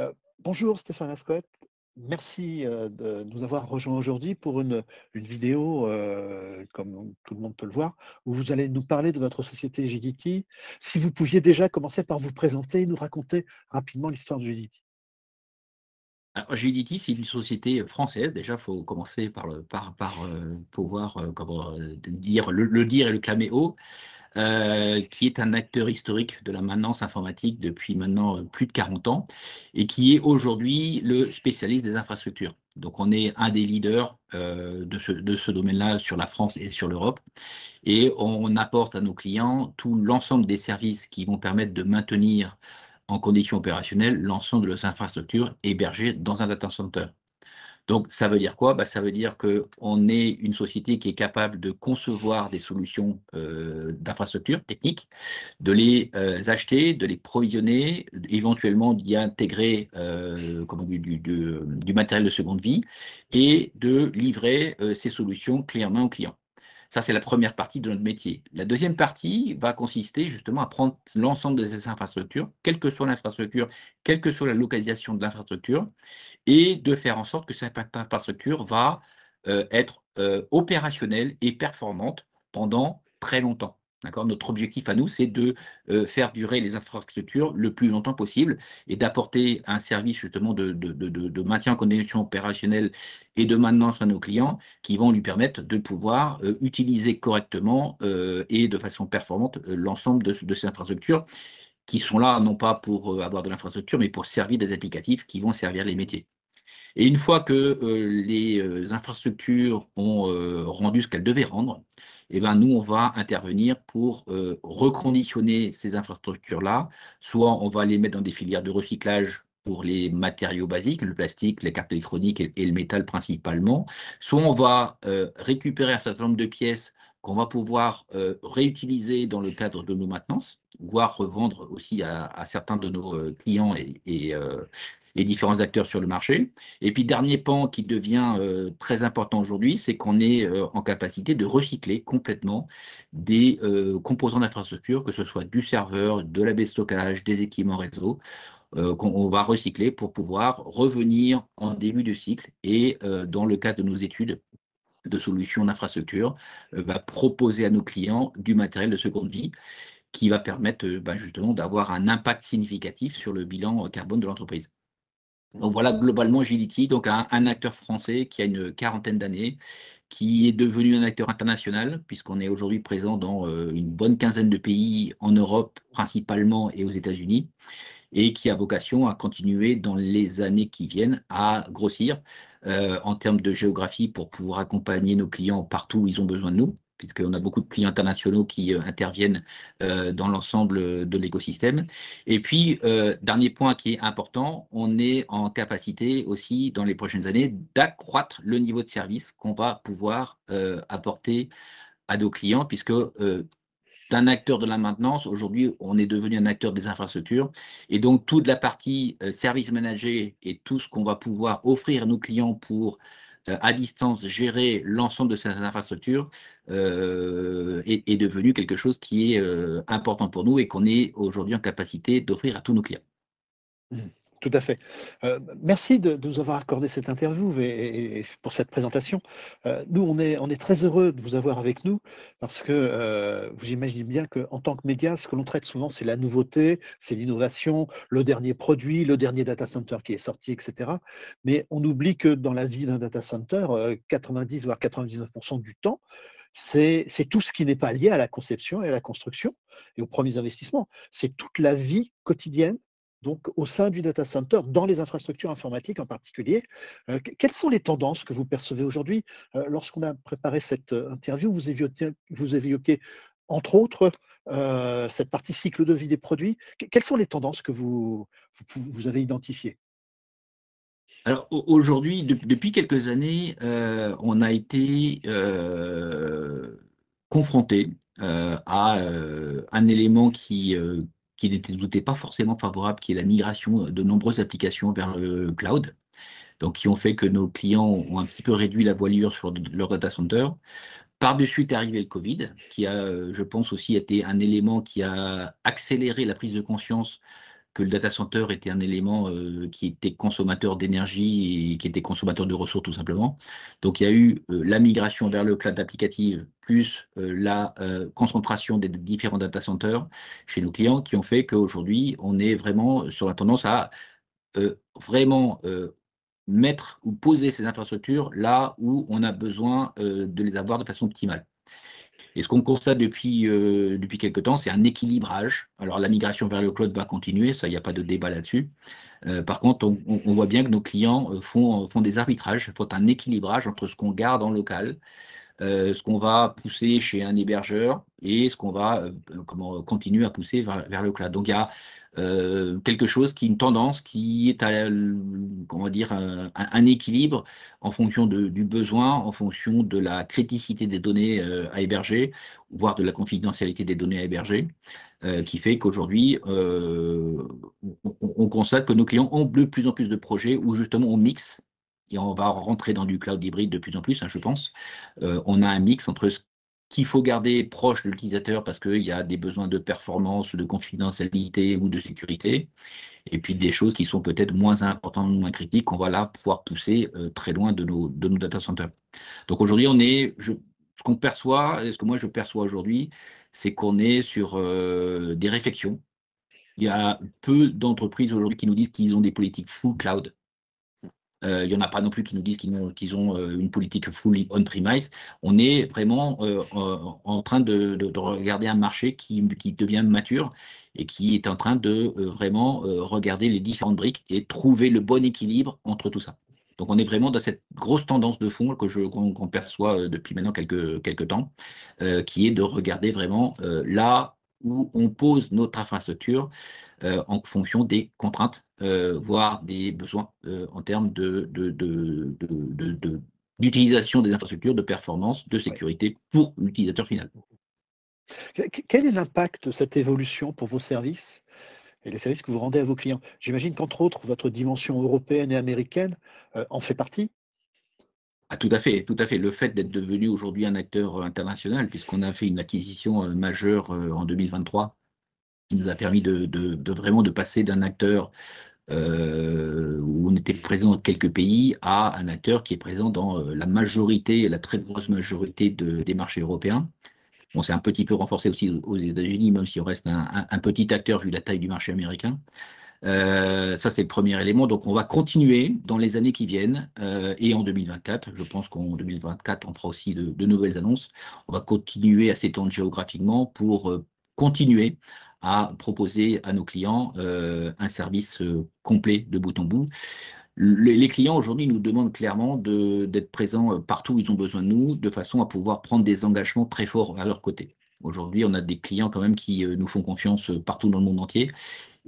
Euh, bonjour Stéphane Ascot. Merci euh, de nous avoir rejoints aujourd'hui pour une, vidéo, euh, comme tout le monde peut le voir, où vous allez nous parler de votre société GDT. Si vous pouviez déjà commencer par vous présenter et nous raconter rapidement l'histoire de GDT. Alors, GDT, c'est une société française. Déjà, il faut commencer par, par pouvoir comment, dire, le, dire et le clamer haut. Euh, qui est un acteur historique de la maintenance informatique depuis maintenant euh, plus de 40 ans et qui est aujourd'hui le spécialiste des infrastructures. Donc on est un des leaders euh, de ce domaine-là sur la France et sur l'Europe. Et on apporte à nos clients tout l'ensemble des services qui vont permettre de maintenir en conditions opérationnelles l'ensemble de leurs infrastructures hébergées dans un data center. Donc, ça veut dire quoi? Bah, Ça veut dire qu'on est une société qui est capable de concevoir des solutions euh, d'infrastructure techniques, de les euh, acheter, de les provisionner, éventuellement d'y intégrer euh, du, matériel de seconde vie et de livrer ces solutions clairement aux clients. Ça, c'est la première partie de notre métier. La deuxième partie va consister justement à prendre l'ensemble de ces infrastructures, quelle que soit l'infrastructure, quelle que soit la localisation de l'infrastructure, et de faire en sorte que cette infrastructure va euh, être euh, opérationnelle et performante pendant très longtemps. Notre objectif à nous, c'est de euh, faire durer les infrastructures le plus longtemps possible et d'apporter un service justement de, maintien en condition opérationnelle et de maintenance à nos clients qui vont lui permettre de pouvoir euh, utiliser correctement euh, et de façon performante l'ensemble de, ces infrastructures qui sont là non pas pour avoir de l'infrastructure, mais pour servir des applicatifs qui vont servir les métiers. Et une fois que les infrastructures ont rendu ce qu'elles devaient rendre, eh ben, nous, on va intervenir pour euh, reconditionner ces infrastructures-là. Soit on va les mettre dans des filières de recyclage pour les matériaux basiques, le plastique, les cartes électroniques et, le métal principalement. Soit on va euh, récupérer un certain nombre de pièces qu'on va pouvoir euh, réutiliser dans le cadre de nos maintenances, voire revendre aussi à, certains de nos clients et, et, les différents acteurs sur le marché. Et puis, dernier pan qui devient euh, très important aujourd'hui, c'est qu'on est, euh, en capacité de recycler complètement des euh, composants d'infrastructure, que ce soit du serveur, de la baie de stockage, des équipements réseau, qu'on va recycler pour pouvoir revenir en début de cycle et, dans le cadre de nos études, de solutions d'infrastructure, va proposer à nos clients du matériel de seconde vie qui va permettre bah, justement d'avoir un impact significatif sur le bilan carbone de l'entreprise. Donc voilà globalement Agility, donc un, acteur français qui a une quarantaine d'années, qui est devenu un acteur international, puisqu'on est aujourd'hui présent dans euh, une bonne quinzaine de pays en Europe principalement et aux États-Unis, et qui a vocation à continuer dans les années qui viennent à grossir euh, en termes de géographie pour pouvoir accompagner nos clients partout où ils ont besoin de nous puisqu'on a beaucoup de clients internationaux qui euh, interviennent euh, dans l'ensemble de l'écosystème. Et puis, euh, dernier point qui est important, on est en capacité aussi dans les prochaines années d'accroître le niveau de service qu'on va pouvoir apporter à nos clients, puisque d'un acteur de la maintenance, aujourd'hui, on est devenu un acteur des infrastructures. Et donc, toute la partie service manager et tout ce qu'on va pouvoir offrir à nos clients pour euh, à distance gérer l'ensemble de ces infrastructures euh, est, devenu quelque chose qui est euh, important pour nous et qu'on est aujourd'hui en capacité d'offrir à tous nos clients. Tout à fait. Euh, merci de, nous avoir accordé cette interview et, pour cette présentation. Euh, nous, on est, on est très heureux de vous avoir avec nous parce que euh, vous imaginez bien qu'en tant que média, ce que l'on traite souvent, c'est la nouveauté, c'est l'innovation, le dernier produit, le dernier data center qui est sorti, etc. Mais on oublie que dans la vie d'un data center, 90 voire 99% du temps, c'est tout ce qui n'est pas lié à la conception et à la construction et aux premiers investissements. C'est toute la vie quotidienne donc au sein du data center, dans les infrastructures informatiques en particulier. Euh, quelles sont les tendances que vous percevez aujourd'hui? Euh, Lorsqu'on a préparé cette euh, interview, vous évoquez, vous entre autres cette partie cycle de vie des produits. quelles sont les tendances que vous, avez identifiées? Alors aujourd'hui, depuis quelques années, on a été confronté à un élément qui, qui n'était douté pas forcément favorable, qui est la migration de nombreuses applications vers le cloud. Donc, qui ont fait que nos clients ont un petit peu réduit la voilure sur leur data center. Par-dessus est arrivé le Covid, qui a, je pense, aussi été un élément qui a accéléré la prise de conscience que le data center était un élément euh, qui était consommateur d'énergie et qui était consommateur de ressources tout simplement. Donc il y a eu euh, la migration vers le cloud applicative plus euh, la concentration des différents data centers chez nos clients qui ont fait qu'aujourd'hui on est vraiment sur la tendance à vraiment mettre ou poser ces infrastructures là où on a besoin de les avoir de façon optimale. Et ce qu'on constate depuis, euh, depuis quelques temps, c'est un équilibrage. Alors la migration vers le cloud va continuer, ça, il n'y a pas de débat là-dessus. Euh, par contre, on, voit bien que nos clients euh, font, font des arbitrages, faut un équilibrage entre ce qu'on garde en local, ce qu'on va pousser chez un hébergeur et ce qu'on va comment, continuer à pousser vers, vers, le cloud. Donc il y a quelque chose qui, une tendance qui est à, comment dire, un, équilibre en fonction du besoin, en fonction de la criticité des données euh, à héberger, voire de la confidentialité des données à héberger, euh, qui fait qu'aujourd'hui, on, on, constate que nos clients ont de plus en plus de projets où justement on mixe et on va rentrer dans du cloud hybride de plus en plus, hein, je pense. on a un mix entre ce qu'il faut garder proche de l'utilisateur parce qu'il y a des besoins de performance, de confidentialité ou de sécurité, et puis des choses qui sont peut-être moins importantes, moins critiques, qu'on va là pouvoir pousser euh, très loin de nos, data centers. Donc aujourd'hui, on est, ce qu'on perçoit, ce que moi je perçois aujourd'hui, c'est qu'on est sur euh, des réflexions. Il y a peu d'entreprises aujourd'hui qui nous disent qu'ils ont des politiques full cloud. Euh, il n'y en a pas non plus qui nous disent qu'ils ont, euh, une politique fully on-premise. On est vraiment euh, en train de, regarder un marché qui, devient mature et qui est en train de vraiment regarder les différentes briques et trouver le bon équilibre entre tout ça. Donc on est vraiment dans cette grosse tendance de fond que je qu'on perçoit depuis maintenant quelques, quelques temps, qui est de regarder vraiment là où on pose notre infrastructure en fonction des contraintes euh, voire des besoins euh, en termes d'utilisation de, des infrastructures, de performance, de sécurité pour l'utilisateur final. Quel est l'impact de cette évolution pour vos services et les services que vous rendez à vos clients? J'imagine qu'entre autres, votre dimension européenne et américaine euh, en fait partie. Ah, tout à fait, tout à fait. Le fait d'être devenu aujourd'hui un acteur international, puisqu'on a fait une acquisition majeure en 2023, qui nous a permis de, vraiment de passer d'un acteur euh, où on était présent dans quelques pays, à un acteur qui est présent dans euh, la majorité, la très grosse majorité des marchés européens. On s'est un petit peu renforcé aussi aux États-Unis, même si on reste un, petit acteur vu la taille du marché américain. Euh, ça, c'est le premier élément. Donc, on va continuer dans les années qui viennent et en 2024. Je pense qu'en 2024, on fera aussi de, nouvelles annonces. On va continuer à s'étendre géographiquement pour continuer à proposer à nos clients euh, un service euh, complet de bout en bout. les clients aujourd'hui nous demandent clairement d'être présents euh, partout où ils ont besoin de nous, de façon à pouvoir prendre des engagements très forts à leur côté. Aujourd'hui, on a des clients quand même qui nous font confiance partout dans le monde entier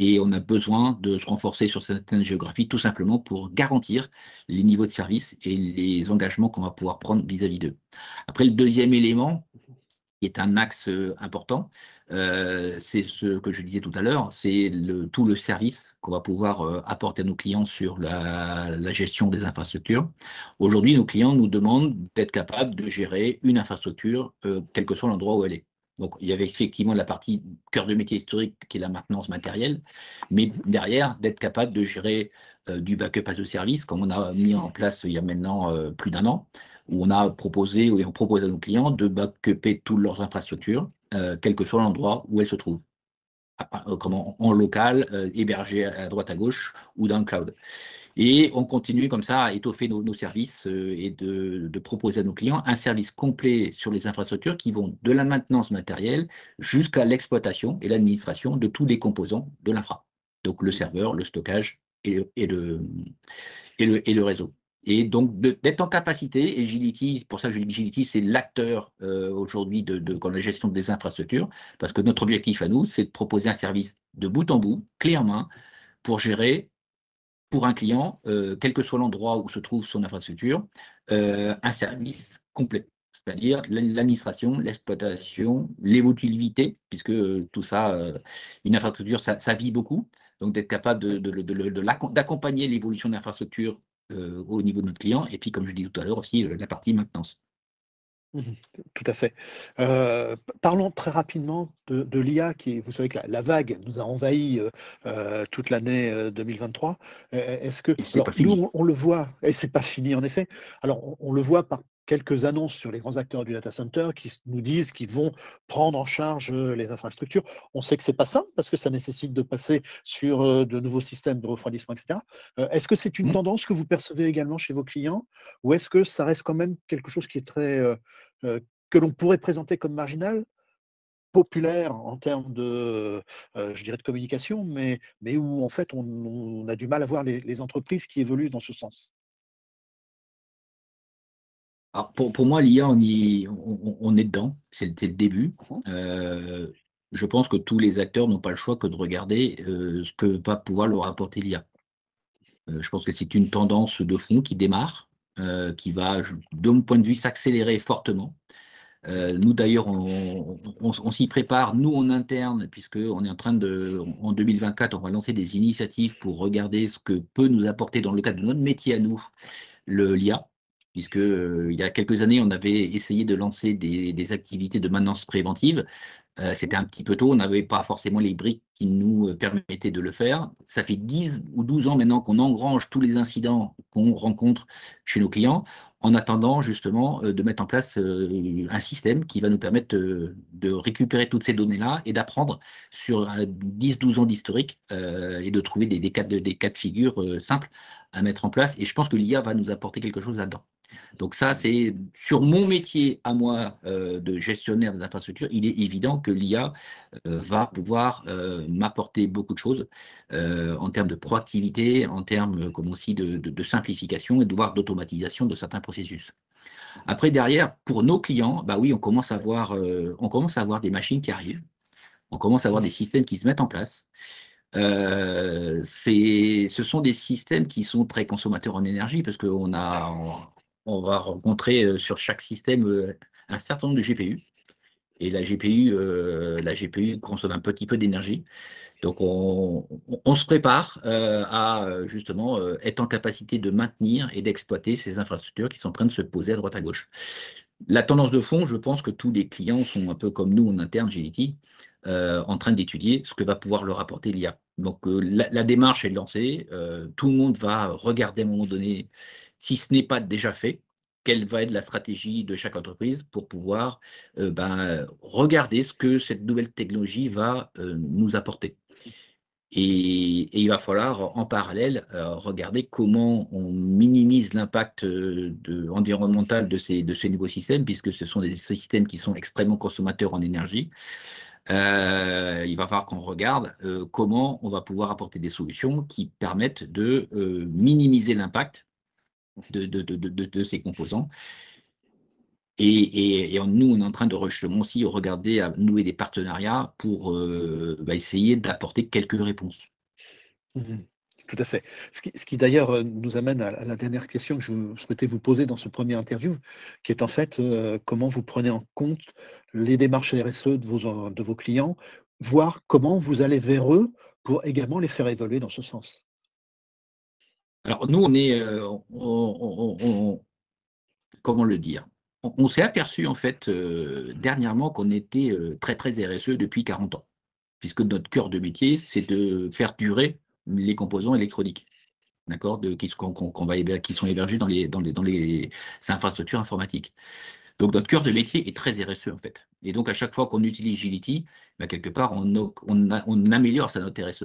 et on a besoin de se renforcer sur certaines géographies tout simplement pour garantir les niveaux de service et les engagements qu'on va pouvoir prendre vis-à-vis d'eux. Après, le deuxième élément, qui est un axe important, euh, c'est ce que je disais tout à l'heure, c'est tout le service qu'on va pouvoir euh, apporter à nos clients sur la, gestion des infrastructures. Aujourd'hui, nos clients nous demandent d'être capables de gérer une infrastructure, euh, quel que soit l'endroit où elle est. Donc, il y avait effectivement la partie cœur de métier historique qui est la maintenance matérielle, mais derrière, d'être capable de gérer du backup as a service, comme on a mis en place il y a maintenant plus d'un an, où on a proposé, et on propose à nos clients de backuper toutes leurs infrastructures, euh, quel que soit l'endroit où elles se trouvent. Euh, comment, en local, euh, hébergées à droite à gauche ou dans le cloud. Et on continue comme ça à étoffer nos, services et de, proposer à nos clients un service complet sur les infrastructures qui vont de la maintenance matérielle jusqu'à l'exploitation et l'administration de tous les composants de l'infra. Donc le serveur, le stockage et et le, et le réseau. Et donc, d'être en capacité, et pour ça que Gility, c'est l'acteur euh, aujourd'hui de, de, la gestion des infrastructures, parce que notre objectif à nous, c'est de proposer un service de bout en bout, clé en main, pour gérer pour un client, euh, quel que soit l'endroit où se trouve son infrastructure, euh, un service complet. C'est-à-dire l'administration, l'exploitation, l'évolutivité, puisque tout ça, une infrastructure, ça, vit beaucoup. Donc, d'être capable d'accompagner l'évolution de l'infrastructure euh, au niveau de notre client, et puis comme je dis tout à l'heure aussi, la partie maintenance. Mmh tout à fait. Euh, parlons très rapidement de l'IA qui vous savez que la vague nous a envahi, heu euh, toute l'année, 2023. E e est-ce que nous, on le voit et c'est pas fini en effet. Alors on on le voit par quelques annonces sur les grands acteurs du data center qui nous disent qu'ils vont prendre en charge, heu, les infrastructures. On sait que c'est pas simple parce que ça nécessite de passer sur, heu, de nouveaux systèmes de refroidissement et cetera. Heu, est-ce que c'est une Mmh. tendance que vous percevez également chez vos clients? Ou est-ce que ça reste quand même quelque chose qui est très, que l'on pourrait présenter comme marginal? Populaire en termes de, je dirais de communication, mais mais où en fait on on a du mal à voir les les entreprises qui évoluent dans ce sens? Alors pour pour moi, l'IA, on y on on on est dedans, c'est le début. Heu, je pense que tous les acteurs n'ont pas le choix que de regarder, heu, ce que va pouvoir leur apporter l'IA. Heu, je pense que c'est une tendance de fond qui démarre, qui va, de mon point de vue, s'accélérer fortement. Nous d'ailleurs, on on on on s'y prépare, nous en interne, puisqu'on est en train de en 2024, on va lancer des initiatives pour regarder ce que peut nous apporter dans le cadre de notre métier à nous, le l'IA. Puisque, heu, il y a quelques années, on avait essayé de lancer des activités de maintenance préventive. Heu, c'était un petit peu tôt, on n'avait pas forcément les briques qui nous, heu, permettaient de le faire. Ça fait 10 ou 12 ans maintenant qu'on engrange tous les incidents qu'on rencontre chez nos clients, en attendant justement, de mettre en place, un système qui va nous permettre, de récupérer toutes ces données-là et d'apprendre sur, heu, 10-12 ans d'historique, et de trouver des cas de des cas de figure, simples à mettre en place et je pense que l'IA va nous apporter quelque chose là-dedans. Donc ça, c'est sur mon métier à moi, heu, de gestionnaire des infrastructures, il est évident que l'IA, heu, va pouvoir, heu, m'apporter beaucoup de choses, en termes de proactivité, en termes, comme aussi de simplification et de voire d'automatisation de certains processus. Après derrière, pour nos clients, bah oui, on commence à voir, on commence à avoir des machines qui arrivent. On commence à avoir des systèmes qui se mettent en place. Ce sont des systèmes qui sont très consommateurs en énergie parce qu'on a on va rencontrer, heu, sur chaque système, heu, un certain nombre de GPU et la GPU, GPU consomme un petit peu d'énergie. Donc on se prépare, à, justement, être en capacité de maintenir et d'exploiter ces infrastructures qui sont en train de se poser à droite à gauche. La tendance de fond, je pense que tous les clients sont un peu comme nous en interne heu, en train d'étudier ce que va pouvoir leur apporter l'IA. Donc heu, la démarche est lancée, heu, tout le monde va regarder à un moment donné, si ce n'est pas déjà fait, quelle va être la stratégie de chaque entreprise pour pouvoir, heu, ben, regarder ce que cette nouvelle technologie va, nous apporter. Et il va falloir en parallèle, regarder comment on minimise l'impact, environnemental de ces nouveaux systèmes, puisque ce sont des systèmes qui sont extrêmement consommateurs en énergie. Heu, il va falloir qu'on regarde, heu, comment on va pouvoir apporter des solutions qui permettent de, heu, minimiser l'impact de ces composants. Et nous, on est en train de justement aussi regarder à nouer des partenariats pour, bah, essayer d'apporter quelques réponses. Mmh mh. Tout à fait. Ce qui d'ailleurs, heu, nous amène à la dernière question que je souhaitais vous poser dans ce 1er interview, qui est en fait, heu, comment vous prenez en compte les démarches RSE de vos en de vos clients? Voire comment vous allez vers eux pour également les faire évoluer dans ce sens? Alors nous, on est, comment le dire? On s'est aperçu en fait, dernièrement qu'on était, très, très RSE depuis 40 ans. Puisque notre cœur de métier, c'est de faire durer les composants électroniques. D'accord? Qui sont hébergés dans les infrastructures informatiques. Donc notre cœur de métier est très RSE en fait. Et donc à chaque fois qu'on utilise g Ility, bah, quelque part on améliore sa note RSE.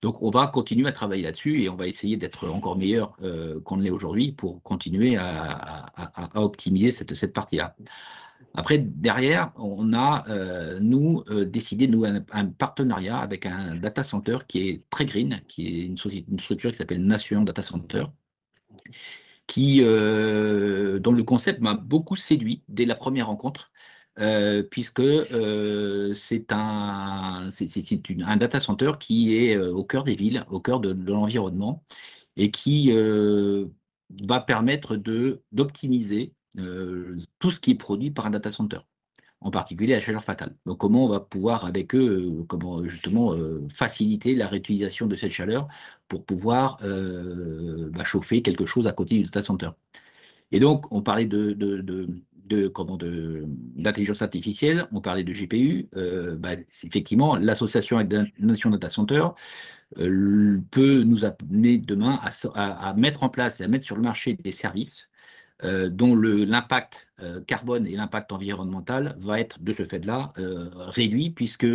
Donc on va continuer à travailler là-dessus et on va essayer d'être encore meilleur, heu, qu'on l'est aujourd'hui pour continuer à optimiser cette partie-là. Après derrière, on a, heu, nous, heu, décidé nouer un un partenariat avec un data center qui est très green, qui est une une structure qui s'appelle Nation Data Center qui, heu, dont le concept m'a beaucoup séduit dès la 1re rencontre, heu, puisque, c'est un un data center qui est, au cœur des villes, au cœur de de l'environnement et qui, va permettre d'optimiser, heu, tout ce qui est produit par un data center, en particulier la chaleur fatale. Donc comment on va pouvoir avec eux, heu, comment justement, heu, faciliter la réutilisation de cette chaleur pour pouvoir, bah, chauffer quelque chose à côté du data center? Et donc on parlait de comment de d'intelligence artificielle, on parlait de GPU. Euh, bah, effectivement, l'association avec Nation Data Center euh, peut nous amener demain à, mettre en place et à mettre sur le marché des services euh, dont l'impact carbone et l'impact environnemental va être de ce fait-là réduit puisque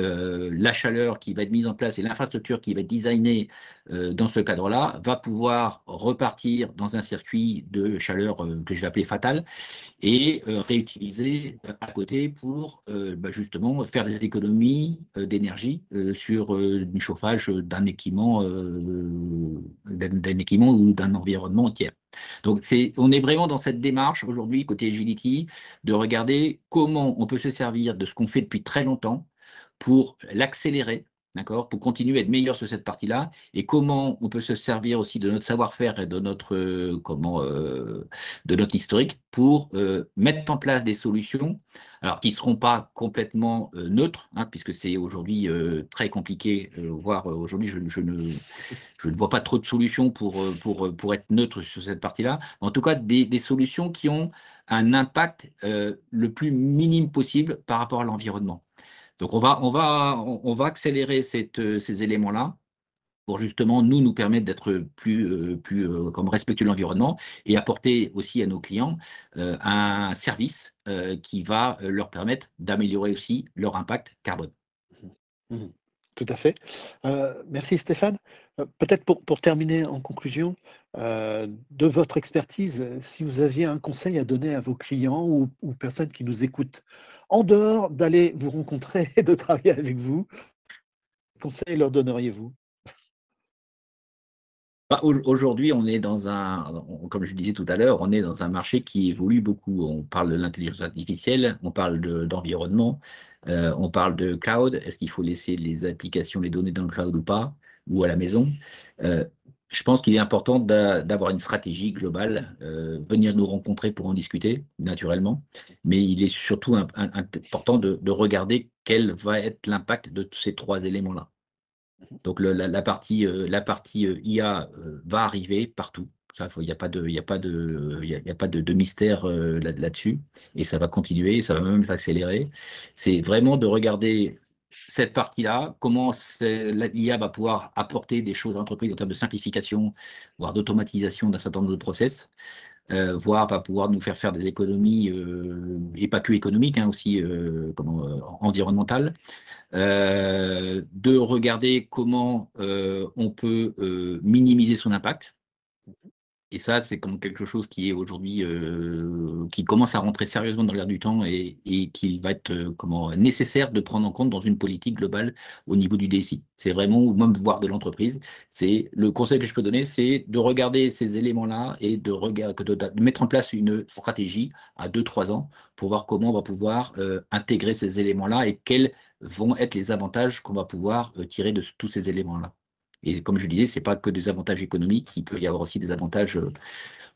euh, la chaleur qui va être mise en place et l'infrastructure qui va être designée euh, dans ce cadre-là va pouvoir repartir dans un circuit de chaleur euh, que je vais appeler fatal et réutiliser à côté pour bah, justement faire des économies d'énergie sur du chauffage d'un équipement, d'un équipement ou d'un environnement tiers. Donc, on est vraiment dans cette démarche aujourd'hui, côté Agility, de regarder comment on peut se servir de ce qu'on fait depuis très longtemps, pour l'accélérer, d'accord, pour continuer à être meilleur sur cette partie-là, et comment on peut se servir aussi de notre savoir-faire et de notre euh, comment euh, de notre historique pour euh, mettre en place des solutions, alors qui ne seront pas complètement neutres, hein, puisque c'est aujourd'hui très compliqué, voire aujourd'hui je, je, ne je ne vois pas trop de solutions pour pour pour être neutre sur cette partie-là. En tout cas, des, des solutions qui ont un impact le plus minime possible par rapport à l'environnement. Donc on va, accélérer cette, ces éléments-là pour justement nous nous permettre d'être plus, euh, euh, respectueux de l'environnement et apporter aussi à nos clients euh, un service qui va leur permettre d'améliorer aussi leur impact carbone. Mmh. Mmh. Tout à fait. merci Stéphane. Peut-être pour, terminer en conclusion, de votre expertise, si vous aviez un conseil à donner à vos clients ou personnes qui nous écoutent en dehors d'aller vous rencontrer et de travailler avec vous, quel conseil leur donneriez-vous? Bah, Aujourd'hui, on est dans un, comme je disais tout à l'heure, on est dans un marché qui évolue beaucoup. On parle de l'intelligence artificielle, on parle d'environnement, euh, on parle de cloud. Est-ce qu'il faut laisser les applications, les données dans le cloud ou pas, ou à la maison? Euh, je pense qu'il est important d'avoir une stratégie globale, euh, venir nous rencontrer pour en discuter, naturellement, mais il est surtout important de, regarder quel va être l'impact de ces trois éléments-là. Donc la, partie, partie euh, euh, IA va arriver partout. Il n'y a, pas de, mystère là-dessus, et ça va continuer, ça va même s'accélérer. C'est vraiment de regarder cette partie-là, comment l'IA va pouvoir apporter des choses à l'entreprise en termes de simplification, voire d'automatisation d'un certain nombre de process, euh, voire va pouvoir nous faire faire des économies, euh, et pas que économiques, hein, aussi euh, environnementales, de regarder comment on peut minimiser son impact, et ça, c'est comme quelque chose qui est aujourd'hui, euh, qui commence à rentrer sérieusement dans l'air du temps et, et qu'il va être euh, comment, nécessaire de prendre en compte dans une politique globale au niveau du DSI. C'est vraiment, ou même voir de l'entreprise, c'est le conseil que je peux donner, c'est de regarder ces éléments-là et de, regarder, de, mettre en place une stratégie à 2-3 ans pour voir comment on va pouvoir euh, intégrer ces éléments-là et quels vont être les avantages qu'on va pouvoir tirer de tous ces éléments-là. Et comme je disais, ce n'est pas que des avantages économiques, il peut y avoir aussi des avantages euh,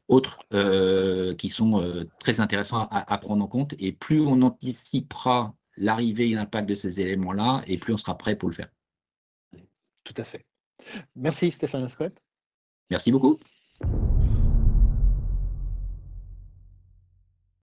autres euh, qui sont euh, très intéressants à, prendre en compte. Et plus on anticipera l'arrivée et l'impact de ces éléments-là, et plus on sera prêt pour le faire. Tout à fait. Merci Stéphane Ascouette. Merci beaucoup.